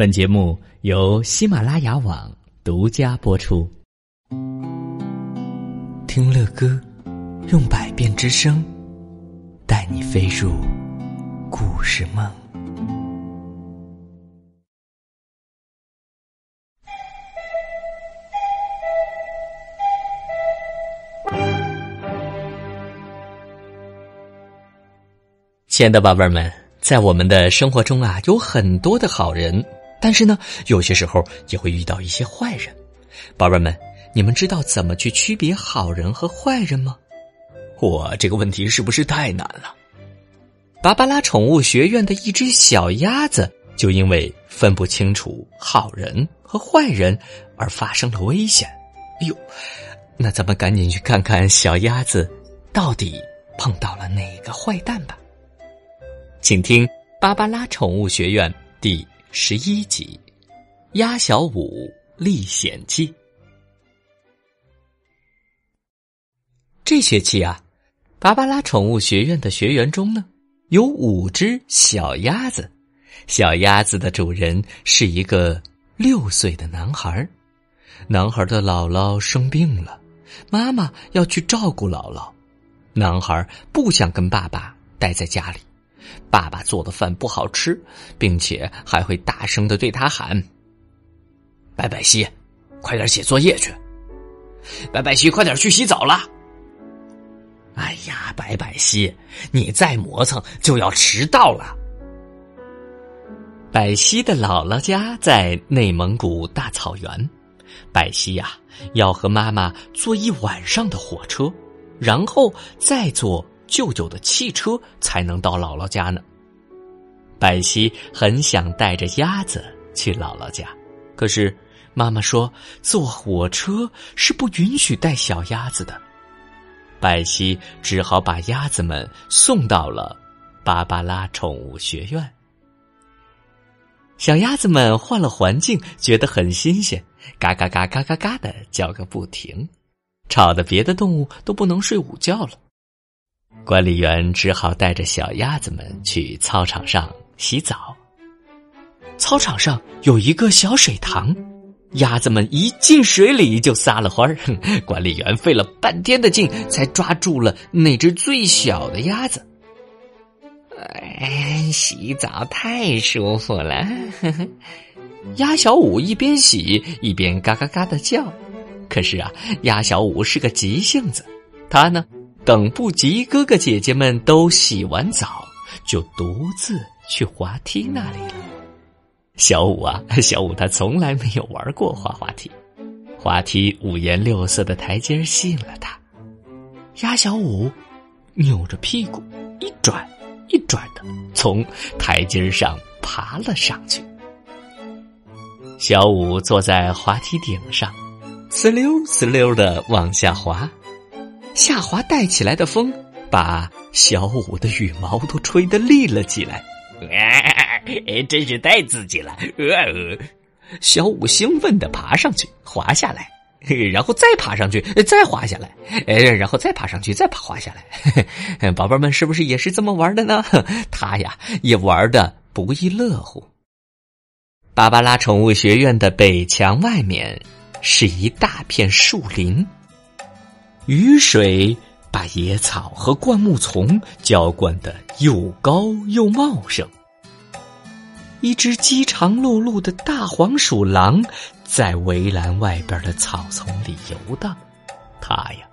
本节目由喜马拉雅网独家播出。听乐歌，用百变之声，带你飞入故事梦。亲爱的宝贝们，在我们的生活中啊，有很多的好人。但是呢，有些时候也会遇到一些坏人，宝贝们，你们知道怎么去区别好人和坏人吗？我，这个问题是不是太难了？芭芭拉宠物学院的一只小鸭子就因为分不清楚好人和坏人而发生了危险。哎呦，那咱们赶紧去看看小鸭子到底碰到了哪个坏蛋吧。请听《芭芭拉宠物学院》第。十一集，《鸭小五历险记》。这学期啊，芭芭拉宠物学院的学员中呢，有五只小鸭子。小鸭子的主人是一个六岁的男孩。男孩的姥姥生病了，妈妈要去照顾姥姥。男孩不想跟爸爸待在家里。爸爸做的饭不好吃，并且还会大声的对他喊：“白白西，快点写作业去！白白西，快点去洗澡了！”哎呀，白白西，你再磨蹭就要迟到了。百西的姥姥家在内蒙古大草原，百西呀要和妈妈坐一晚上的火车，然后再坐。舅舅的汽车才能到姥姥家呢。百西很想带着鸭子去姥姥家，可是妈妈说坐火车是不允许带小鸭子的。百西只好把鸭子们送到了芭芭拉宠物学院。小鸭子们换了环境，觉得很新鲜，嘎嘎嘎嘎嘎嘎的叫个不停，吵得别的动物都不能睡午觉了。管理员只好带着小鸭子们去操场上洗澡。操场上有一个小水塘，鸭子们一进水里就撒了欢儿。管理员费了半天的劲才抓住了那只最小的鸭子。哎，洗澡太舒服了！鸭小五一边洗一边嘎嘎嘎的叫。可是啊，鸭小五是个急性子，他呢。等不及哥哥姐姐们都洗完澡，就独自去滑梯那里了。小五啊，小五他从来没有玩过滑滑梯，滑梯五颜六色的台阶吸引了他。鸭小五扭着屁股一转一转的从台阶上爬了上去。小五坐在滑梯顶上，呲溜呲溜的往下滑。下滑带起来的风，把小五的羽毛都吹得立了起来，真是太刺激了！呃小五兴奋地爬上去，滑下来，然后再爬上去，再滑下来，然后再爬上去，再爬滑下来。宝贝们是不是也是这么玩的呢？他呀，也玩的不亦乐乎。芭芭拉宠物学院的北墙外面是一大片树林。雨水把野草和灌木丛浇灌的又高又茂盛。一只饥肠辘辘的大黄鼠狼在围栏外边的草丛里游荡，它呀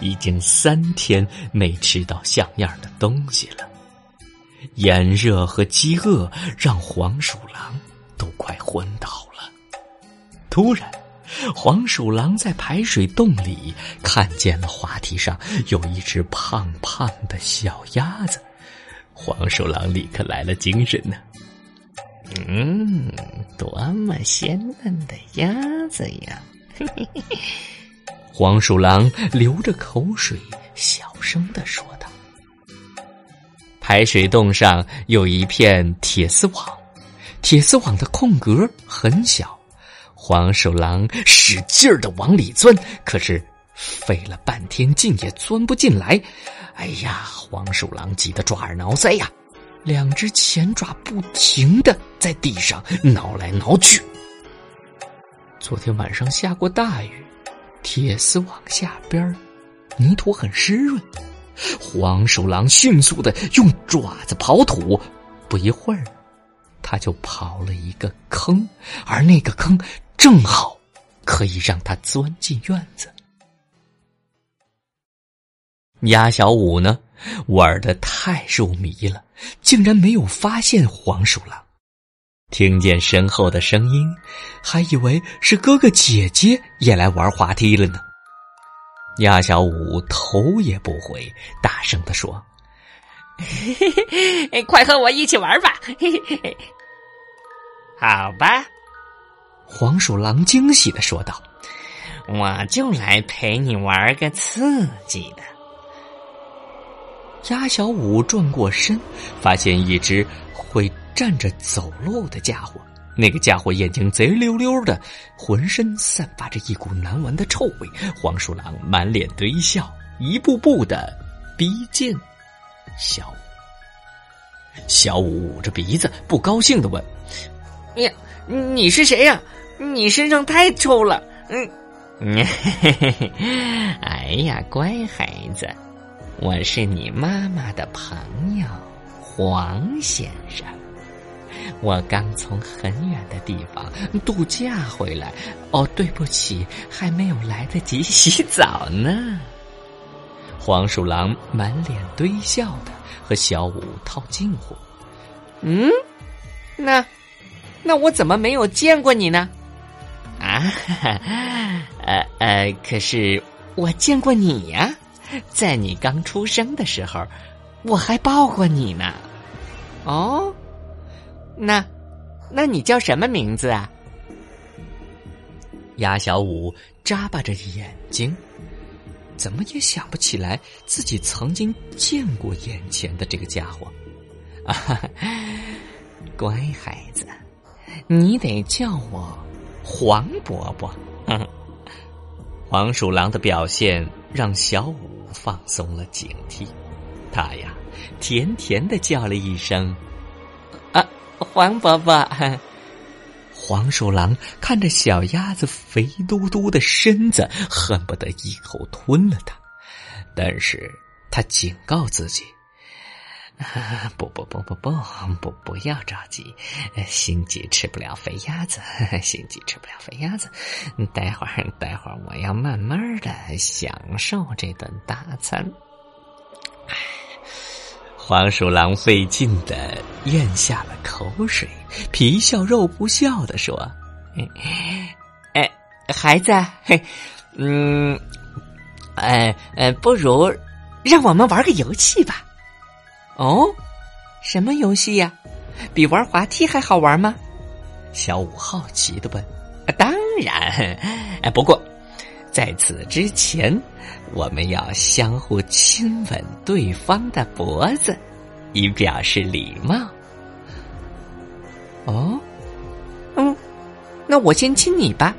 已经三天没吃到像样的东西了。炎热和饥饿让黄鼠狼都快昏倒了。突然。黄鼠狼在排水洞里看见了滑梯上有一只胖胖的小鸭子，黄鼠狼立刻来了精神呢。嗯，多么鲜嫩的鸭子呀！黄鼠狼流着口水，小声的说道：“排水洞上有一片铁丝网，铁丝网的空格很小。”黄鼠狼使劲儿的往里钻，可是费了半天劲也钻不进来。哎呀，黄鼠狼急得抓耳挠腮呀！两只前爪不停的在地上挠来挠去。昨天晚上下过大雨，铁丝网下边泥土很湿润。黄鼠狼迅速的用爪子刨土，不一会儿，他就刨了一个坑，而那个坑正好可以让他钻进院子。鸭小五呢，玩的太入迷了，竟然没有发现黄鼠狼。听见身后的声音，还以为是哥哥姐姐也来玩滑梯了呢。鸭小五头也不回，大声的说：“嘿嘿嘿，快和我一起玩吧！”嘿嘿嘿，好吧。黄鼠狼惊喜的说道：“我就来陪你玩个刺激的。”鸭小五转过身，发现一只会站着走路的家伙。那个家伙眼睛贼溜溜的，浑身散发着一股难闻的臭味。黄鼠狼满脸堆笑，一步步的逼近小五。小五捂着鼻子，不高兴的问：“你，你是谁呀？你身上太臭了。”嗯，哎呀，乖孩子。我是你妈妈的朋友，黄先生。我刚从很远的地方度假回来。哦，对不起，还没有来得及洗澡呢。黄鼠狼满脸堆笑的和小五套近乎。嗯，那那我怎么没有见过你呢？啊，呃呃，可是我见过你呀。在你刚出生的时候，我还抱过你呢。哦，那，那你叫什么名字啊？鸭小五眨巴着眼睛，怎么也想不起来自己曾经见过眼前的这个家伙。啊，乖孩子，你得叫我黄伯伯。黄鼠狼的表现让小五。放松了警惕，他呀，甜甜的叫了一声：“啊，黄伯伯。”黄鼠狼看着小鸭子肥嘟嘟的身子，恨不得一口吞了它。但是他警告自己：“ 不不不不不不，不要着急，心急吃不了肥鸭子，心急吃不了肥鸭子。待会儿，待会儿，我要慢慢的享受这顿大餐。”黄鼠狼费劲的咽下了口水，皮笑肉不笑的说：“哎，孩子，嘿，嗯，哎哎，不如让我们玩个游戏吧。”哦，什么游戏呀？比玩滑梯还好玩吗？小五好奇的问。当然，哎，不过在此之前，我们要相互亲吻对方的脖子，以表示礼貌。哦，嗯，那我先亲你吧。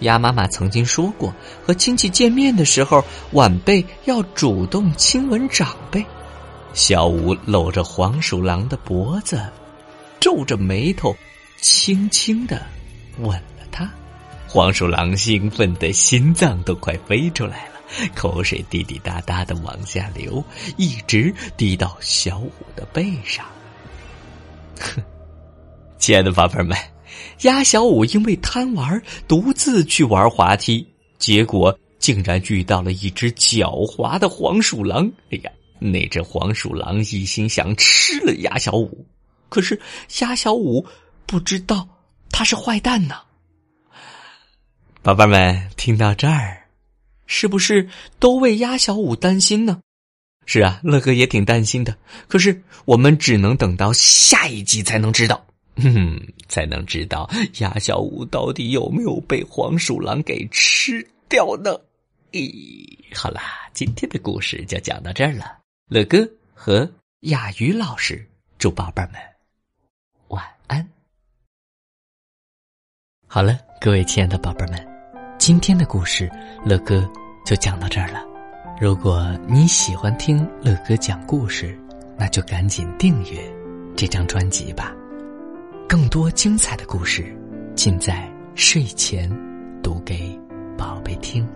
鸭妈妈曾经说过，和亲戚见面的时候，晚辈要主动亲吻长辈。小五搂着黄鼠狼的脖子，皱着眉头，轻轻的吻了他。黄鼠狼兴奋的心脏都快飞出来了，口水滴滴答答的往下流，一直滴到小五的背上。哼，亲爱的宝贝们，鸭小五因为贪玩，独自去玩滑梯，结果竟然遇到了一只狡猾的黄鼠狼。哎呀！那只黄鼠狼一心想吃了鸭小五，可是鸭小五不知道他是坏蛋呢。宝贝们，听到这儿，是不是都为鸭小五担心呢？是啊，乐哥也挺担心的。可是我们只能等到下一集才能知道，哼，才能知道鸭小五到底有没有被黄鼠狼给吃掉呢？咦，好啦，今天的故事就讲到这儿了。乐哥和亚鱼老师祝宝贝们晚安。好了，各位亲爱的宝贝们，今天的故事乐哥就讲到这儿了。如果你喜欢听乐哥讲故事，那就赶紧订阅这张专辑吧。更多精彩的故事，尽在睡前读给宝贝听。